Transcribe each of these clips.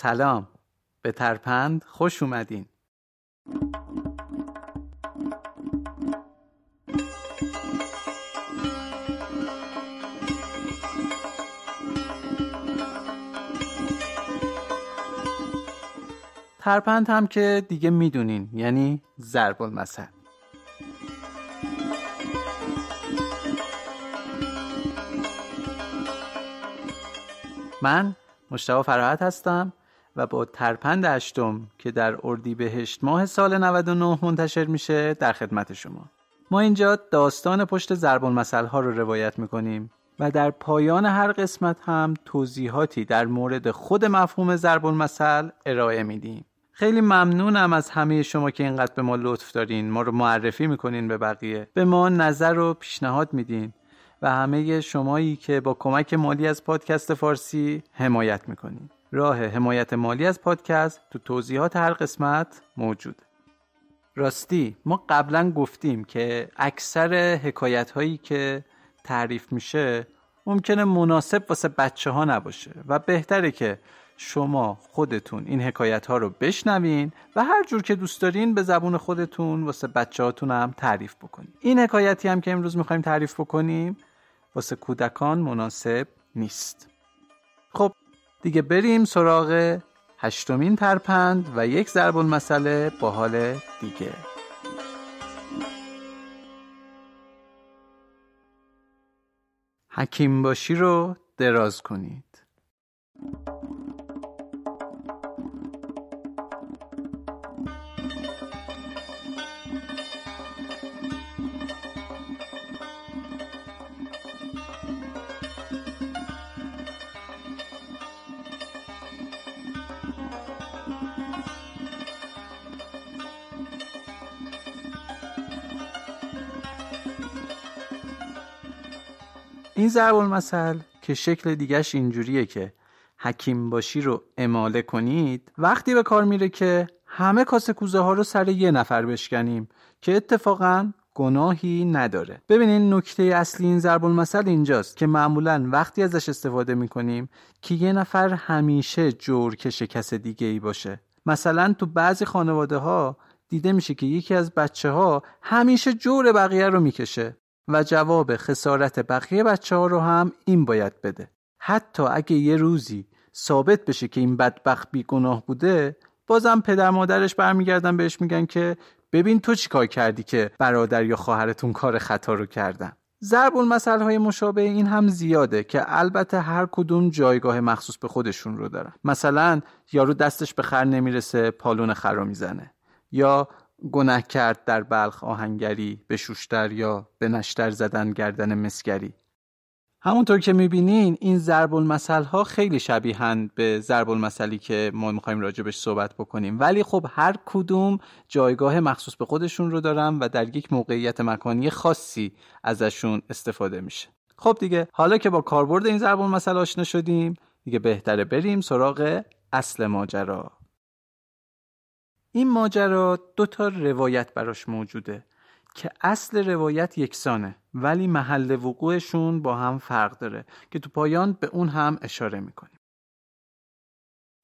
سلام. به ترپند خوش اومدین. ترپند هم که دیگه می‌دونین یعنی ضرب المثل من مشتاق فراحت هستم. و با ترپند هشتم که در اردیبهشت ماه سال 99 منتشر میشه در خدمت شما. ما اینجا داستان پشت ضرب المثل ها رو روایت می‌کنیم و در پایان هر قسمت هم توضیحاتی در مورد خود مفهوم ضرب المثل ارائه میدیم. خیلی ممنونم از همه شما که اینقدر به ما لطف دارین. ما رو معرفی می‌کنین به بقیه. به ما نظر و پیشنهاد میدین. و همه شمایی که با کمک مالی از پادکست فارسی حمایت می‌کنین. راه حمایت مالی از پادکست تو توضیحات هر قسمت موجود. راستی ما قبلا گفتیم که اکثر حکایت هایی که تعریف میشه ممکنه مناسب واسه بچه ها نباشه و بهتره که شما خودتون این حکایت ها رو بشنوین و هر جور که دوست دارین به زبون خودتون واسه بچه هاتون هم تعریف بکنین. این حکایتی هم که امروز می‌خوایم تعریف بکنیم واسه کودکان مناسب نیست. دیگه بریم سراغ هشتمین ترپند و یک ضرب المثل با حال دیگه. حکیم باشی رو دراز کنید. این ضرب المثل که شکل دیگهش اینجوریه که حکیم باشی رو اماله کنید وقتی به کار میره که همه کاسه کوزه ها رو سر یه نفر بشکنیم که اتفاقا گناهی نداره. ببینین نکته اصلی این ضرب المثل اینجاست که معمولا وقتی ازش استفاده می‌کنیم که یه نفر همیشه جور کش کس دیگه ای باشه. مثلا تو بعضی خانواده ها دیده میشه که یکی از بچه ها همیشه جور بقیه رو می‌کشه. و جواب خسارت بقیه بچه ها رو هم این باید بده. حتی اگه یه روزی ثابت بشه که این بدبخت بیگناه بوده بازم پدر مادرش برمیگردن بهش میگن که ببین تو چیکار کردی که برادر یا خواهرتون کار خطا رو کردن. ضرب المثل های مشابه این هم زیاده که البته هر کدوم جایگاه مخصوص به خودشون رو دارن. مثلا یارو دستش به خر نمی‌رسه پالون خر رو می‌زنه. یا گناه کرد در بلخ آهنگری به شوشتر یا به نشتر زدن گردن مسگری. همونطور که می‌بینین این ضرب المثل ها خیلی شبیهند به ضرب المثلی که ما می‌خوایم راجبش صحبت بکنیم. ولی خب هر کدوم جایگاه مخصوص به خودشون رو دارن و در یک موقعیت مکانی خاصی ازشون استفاده میشه. خب دیگه حالا که با کاربرد این ضرب المثل آشنا شدیم دیگه بهتره بریم سراغ اصل ماجرا. این ماجرا دو تا روایت براش موجوده که اصل روایت یکسانه ولی محل وقوعشون با هم فرق داره که تو پایان به اون هم اشاره می‌کنیم.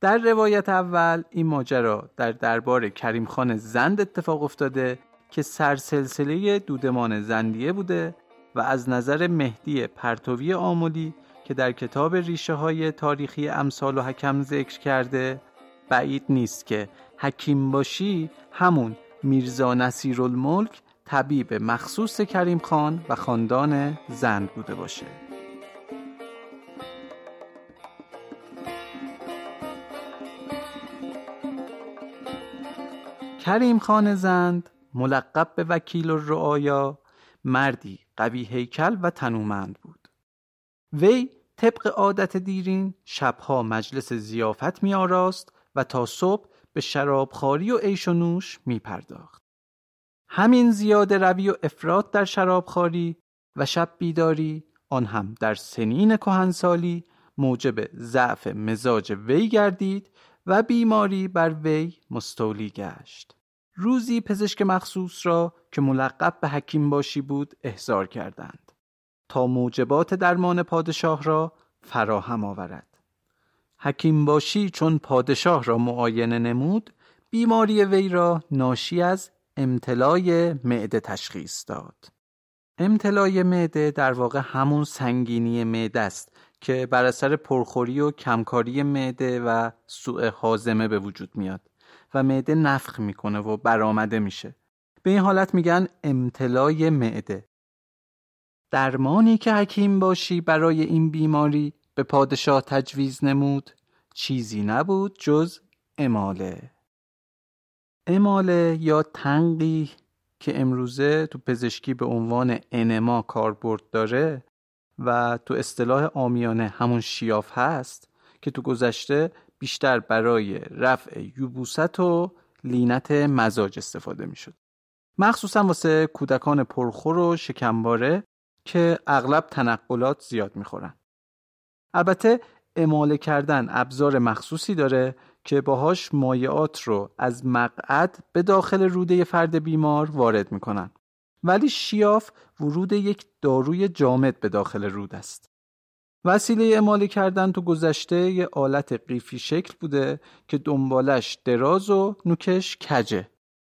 در روایت اول این ماجرا در دربار کریم خان زند اتفاق افتاده که سرسلسله دودمان زندیه بوده و از نظر مهدی پرتوی آمولی که در کتاب ریشه های تاریخی امثال و حکم ذکر کرده بعید نیست که حکیم باشی همون میرزا نصیر الملک طبیب مخصوص کریم خان و خاندان زند بوده باشه. کریم خان زند ملقب به وکیل الرعایا مردی قوی هیکل و تنومند بود. وی طبق عادت دیرین شبها مجلس زیافت می آراست و تا صبح به شرابخواری و عیش و نوش می پرداخت. همین زیاده روی و افراد در شرابخواری و شب بیداری آن هم در سنین کهنسالی موجب ضعف مزاج وی گردید و بیماری بر وی مستولی گشت. روزی پزشک مخصوص را که ملقب به حکیم باشی بود احضار کردند تا موجبات درمان پادشاه را فراهم آورد حکیم باشی چون پادشاه را معاینه نمود بیماری وی را ناشی از امتلای معده تشخیص داد. امتلای معده در واقع همون سنگینی معده است که بر اثر پرخوری و کمکاری معده و سوء حازمه به وجود میاد و معده نفخ می‌کنه و برآمده میشه. به این حالت میگن امتلای معده. درمانی که حکیم باشی برای این بیماری به پادشاه تجویز نمود چیزی نبود جز اماله اماله یا تنقی که امروزه تو پزشکی به عنوان انما کاربرد داره و تو اصطلاح آمیانه همون شیاف هست که تو گذشته بیشتر برای رفع یوبوست و لینت مزاج استفاده می شد. مخصوصا واسه کودکان پرخور و شکمباره که اغلب تنقلات زیاد می‌خورن. البته اماله کردن ابزار مخصوصی داره که باهاش مایعات رو از مقعد به داخل روده فرد بیمار وارد می‌کنن. ولی شیاف ورود یک داروی جامد به داخل رود است. وسیله اماله کردن تو گذشته یه آلت قیفی شکل بوده که دنبالش دراز و نوکش کجه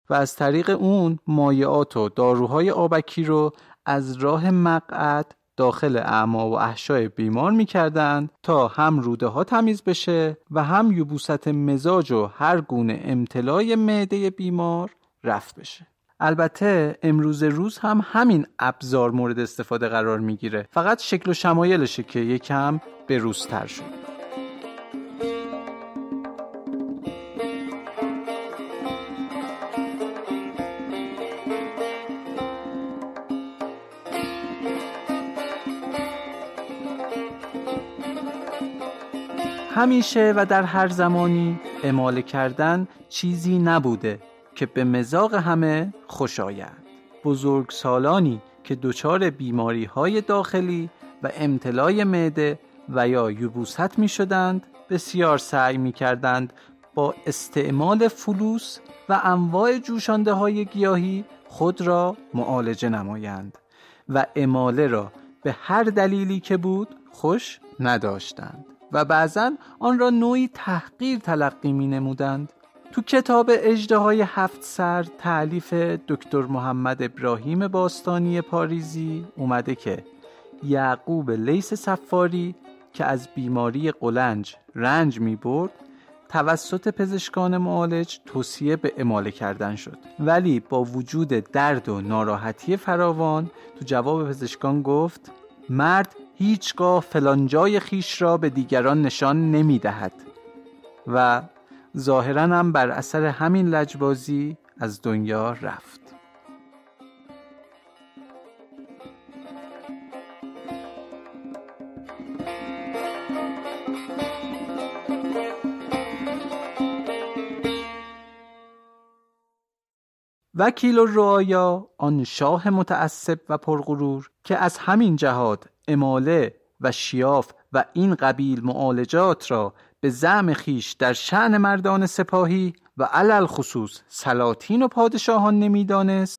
و از طریق اون مایعات و داروهای آبکی رو از راه مقعد داخل اعما و احشای بیمار می‌کردند تا هم روده ها تمیز بشه و هم یبوست مزاج و هر گونه امتلای معده بیمار رفت بشه. البته امروز روز هم همین ابزار مورد استفاده قرار می‌گیره. فقط شکل و شمایلشه که یکم به روزتر شد. همیشه و در هر زمانی اماله کردن چیزی نبوده که به مزاق همه خوش آید. بزرگ سالانی که دچار بیماری های داخلی و امتلای معده و یا یبوست می شدند بسیار سعی می کردند با استعمال فلوس و انواع جوشانده های گیاهی خود را معالجه نمایند و اماله را به هر دلیلی که بود خوش نداشتند. و بعضا آن را نوعی تحقیر تلقی می نمودند. تو کتاب اجده های هفت سر تعلیف دکتر محمد ابراهیم باستانی پاریزی اومده که یعقوب لیس سفاری که از بیماری قلنج رنج می برد توسط پزشکان معالج توصیه به اماله کردن شد. ولی با وجود درد و ناراحتی فراوان تو جواب پزشکان گفت مرد هیچگاه فلانجای خیش را به دیگران نشان نمی دهد و ظاهرا هم بر اثر همین لجبازی از دنیا رفت. وکیل رعایا آن شاه متعصب و پرغرور که از همین جهاد اماله و شیاف و این قبیل معالجات را به زعم خیش در شعن مردان سپاهی و علل خصوص سلاطین و پادشاهان نمی‌دانست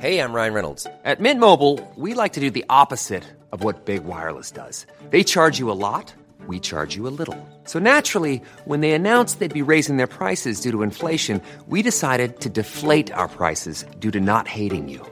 Hey, I'm Ryan Reynolds. At Mint Mobile, we like to do the opposite of what Big Wireless does. They charge you a lot, we charge you a little. So naturally, when they announced they'd be raising their prices due to inflation, we decided to deflate our prices due to not hating you.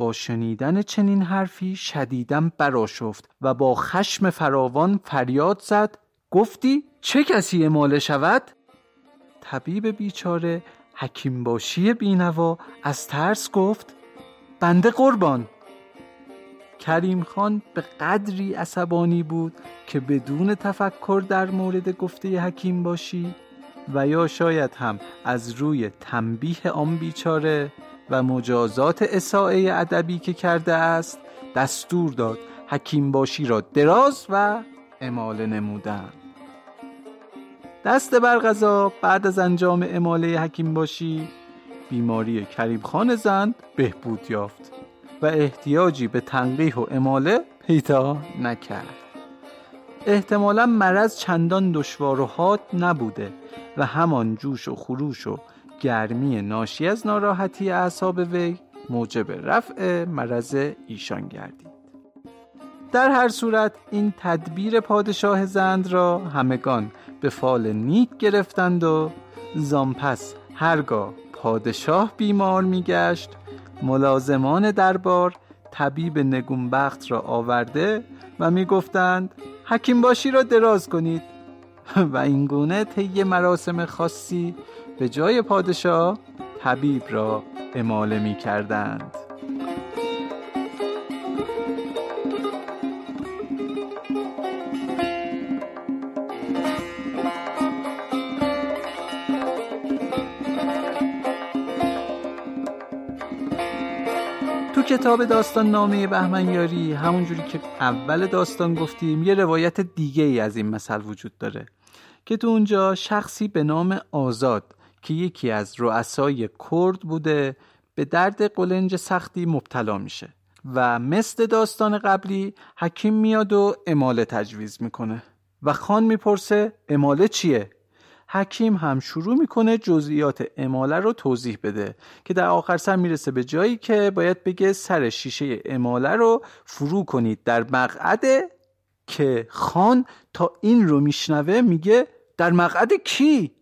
با شنیدن چنین حرفی شدیدم براشفت و با خشم فراوان فریاد زد گفتی چه کسی اماله شود؟ طبیب بیچاره حکیم باشی بینوا از ترس گفت بنده قربان کریم خان به قدری عصبانی بود که بدون تفکر در مورد گفته حکیم باشی و یا شاید هم از روی تنبیه آن بیچاره و مجازات اساعه ادبی که کرده است دستور داد حکیم باشی را دراز و اماله نمودن. دست بر غذا بعد از انجام اماله حکیم باشی بیماری کریم خان زند بهبود یافت و احتیاجی به تنقیح و اماله پیدا نکرد. احتمالا مرض چندان دشوار و حاد نبوده و همان جوش و خروش و گرمی ناشی از ناراحتی اعصاب وی موجب رفع مرض ایشان گردید. در هر صورت این تدبیر پادشاه زند را همگان به فال نیک گرفتند و زامپس هرگاه پادشاه بیمار میگشت ملازمان دربار طبیب نگونبخت را آورده و می‌گفتند حکیم باشی را دراز کنید. و اینگونه طی مراسم خاصی به جای پادشاه طبیب را اماله می کردند. تو کتاب داستان نامه بهمنیاری همونجوری که اول داستان گفتیم یه روایت دیگه ای از این مثل وجود داره که تو اونجا شخصی به نام آزاد که یکی از رؤسای کرد بوده به درد قلنج سختی مبتلا میشه و مثل داستان قبلی حکیم میاد و اماله تجویز می‌کنه و خان می‌پرسه اماله چیه؟ حکیم هم شروع می‌کنه جزئیات اماله رو توضیح بده که در آخر سر می‌رسه به جایی که باید بگه سر شیشه اماله رو فرو کنید در مقعد که خان تا این رو میشنوه میگه در مقعد کی؟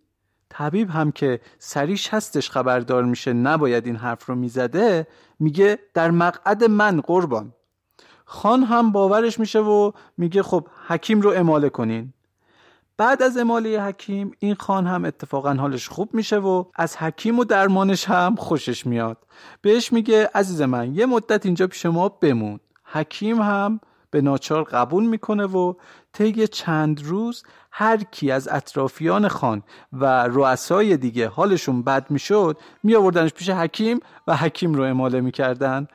طبیب هم که سریش هستش خبردار میشه نباید این حرف رو می‌زده میگه در مقعد من قربان. خان هم باورش میشه و میگه خب حکیم رو اماله کنین. بعد از اماله حکیم این خان هم اتفاقا حالش خوب میشه و از حکیم و درمانش هم خوشش میاد. بهش میگه عزیز من یه مدت اینجا پیش ما بمون. حکیم هم به ناچار قبول می‌کنه و طی چند روز هر کی از اطرافیان خان و رؤسای دیگه حالشون بد می‌شد می آوردنش پیش حکیم و حکیم رو اماله می‌کردن.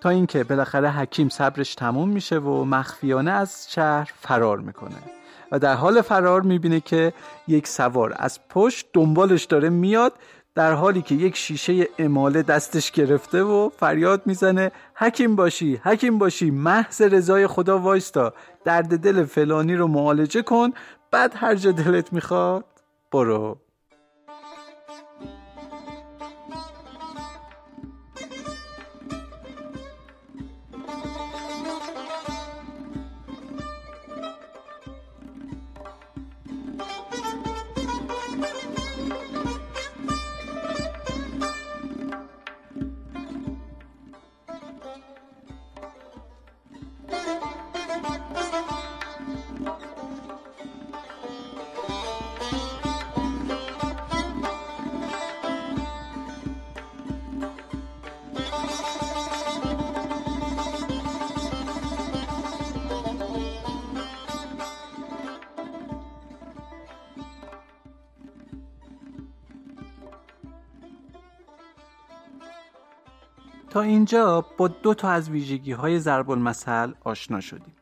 تا اینکه بالاخره حکیم صبرش تموم میشه و مخفیانه از شهر فرار می‌کنه. و در حال فرار می‌بینه که یک سوار از پشت دنبالش داره میاد در حالی که یک شیشه اماله دستش گرفته و فریاد می‌زنه حکیم باشی حکیم باشی محض رضای خدا وایستا درد دل فلانی رو معالجه کن بعد هر جا دلت می‌خواد برو. تا اینجا با دو تا از ویژگی های ضرب المثل آشنا شدیم.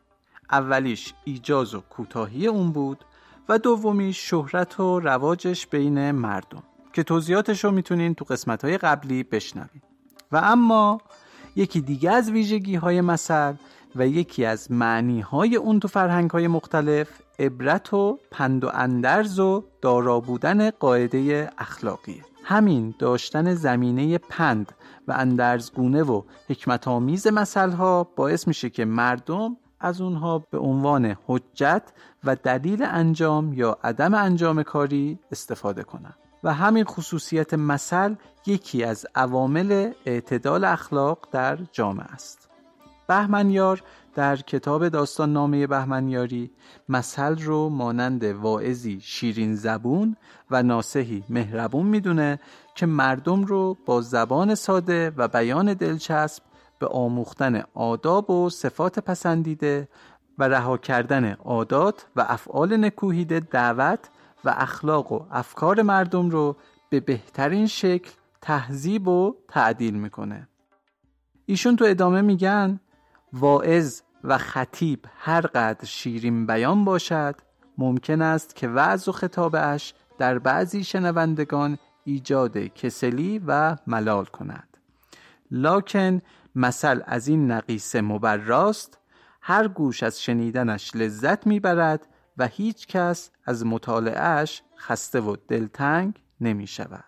اولیش ایجاز و کوتاهی اون بود و دومیش شهرت و رواجش بین مردم که توضیحاتش رو می‌تونین تو قسمت های قبلی بشنوین. و اما یکی دیگه از ویژگی های مثل و یکی از معنی های اون تو فرهنگ های مختلف عبرت و پند و اندرز و دارا بودن قاعده اخلاقی همین داشتن زمینه پند و اندرزگونه و حکمت آمیز مثل ها باعث میشه که مردم از اونها به عنوان حجت و دلیل انجام یا عدم انجام کاری استفاده کنند و همین خصوصیت مثل یکی از عوامل اعتدال اخلاق در جامعه است. بهمنیار در کتاب داستان نامه بهمنیاری مثل رو مانند واعظی شیرین زبون و ناسهی مهربون می‌دونه که مردم رو با زبان ساده و بیان دلچسب به آموختن آداب و صفات پسندیده و رها کردن عادات و افعال نکوهیده دعوت و اخلاق و افکار مردم رو به بهترین شکل تهذیب و تعدیل می‌کنه. ایشون تو ادامه میگن واعظ و خطیب هر قدر شیرین بیان باشد ممکن است که وعظ و خطابش در بعضی شنوندگان ایجاد کسلی و ملال کند لکن مثل از این نقیصه مبراست هر گوش از شنیدنش لذت می‌برد و هیچ کس از مطالعهش خسته و دلتنگ نمی شود.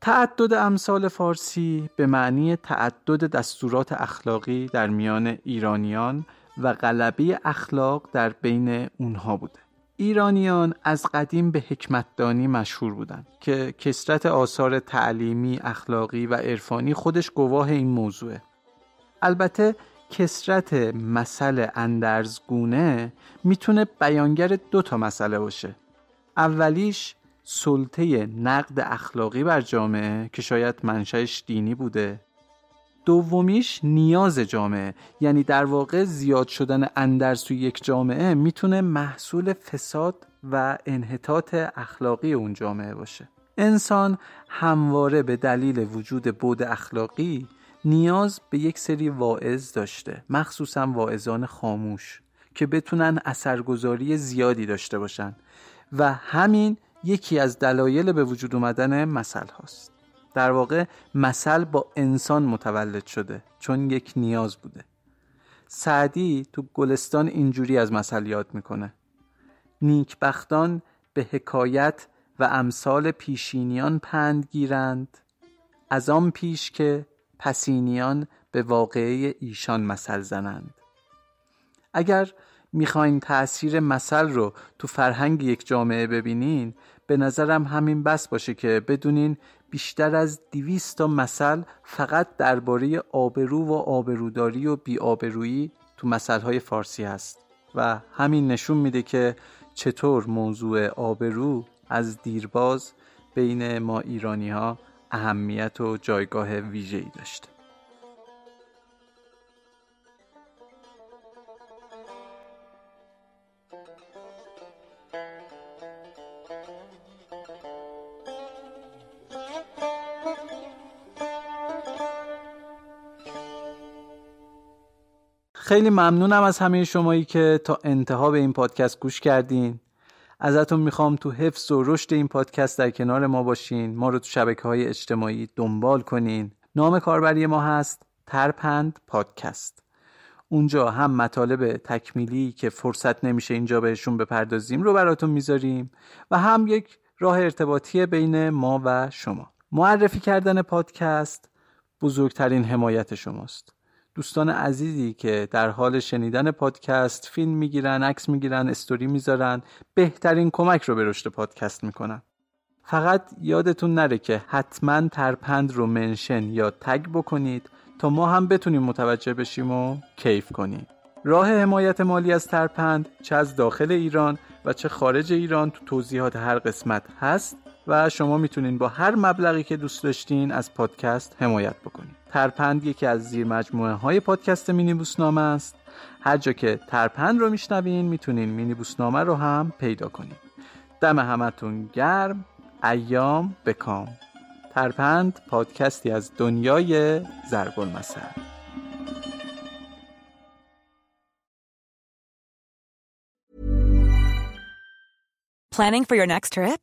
تعدد امثال فارسی به معنی تعدد دستورات اخلاقی در میان ایرانیان و غلبه اخلاق در بین اونها بوده. ایرانیان از قدیم به حکمتدانی مشهور بودند که کسرت آثار تعلیمی، اخلاقی و عرفانی خودش گواه این موضوعه. البته کسرت مسئله اندرزگونه می‌تونه بیانگر دو تا مسئله باشه اولیش سلطه نقد اخلاقی بر جامعه که شاید منشأش دینی بوده دومیش نیاز جامعه. یعنی در واقع زیاد شدن اندرز توی یک جامعه می‌تونه محصول فساد و انحطاط اخلاقی اون جامعه باشه. انسان همواره به دلیل وجود بود اخلاقی نیاز به یک سری واعظ داشته مخصوصا واعظان خاموش که بتونن اثرگذاری زیادی داشته باشن. و همین یکی از دلایل به وجود اومدن مثل هاست. در واقع مثل با انسان متولد شده چون یک نیاز بوده. سعدی تو گلستان اینجوری از مثل یاد می‌کنه. نیکبختان به حکایت و امثال پیشینیان پند گیرند از آن پیش که پسینیان به واقعه ایشان مثل زنند. اگر می‌خواین تأثیر مثل رو تو فرهنگ یک جامعه ببینین به نظرم همین بس باشه که بدونین بیشتر از دیویست تا مثل فقط درباره آبرو و آبروداری و بیآبرویی تو مثلهای فارسی هست. و همین نشون میده که چطور موضوع آبرو از دیرباز بین ما ایرانی ها اهمیت و جایگاه ویژه‌ای داشته. خیلی ممنونم از همه شمایی که تا انتها به این پادکست گوش کردین. ازتون می‌خوام تو حفظ و رشد این پادکست در کنار ما باشین. ما رو تو شبکه های اجتماعی دنبال کنین. نام کاربری ما هست ترپند پادکست. اونجا هم مطالب تکمیلی که فرصت نمیشه اینجا بهشون بپردازیم رو براتون می‌ذاریم و هم یک راه ارتباطی بین ما و شما. معرفی کردن پادکست بزرگترین حمایت شماست. دوستان عزیزی که در حال شنیدن پادکست فیلم می‌گیرن عکس می‌گیرن استوری می‌ذارن بهترین کمک رو به رشد پادکست می‌کنن. فقط یادتون نره که حتما ترپند رو منشن یا تگ بکنید تا ما هم بتونیم متوجه بشیم و کیف کنیم. راه حمایت مالی از ترپند چه از داخل ایران و چه خارج ایران تو توضیحات هر قسمت هست. و شما می‌تونین با هر مبلغی که دوست داشتین از پادکست حمایت بکنید ترپند یکی از زیر مجموعه های پادکست مینی بوسنامه است. هر جا که ترپند رو میشنوین می‌تونین مینی بوسنامه رو هم پیدا کنید دم همتون گرم ایام بکام ترپند پادکستی از دنیای ضرب المثل Planning for your next trip?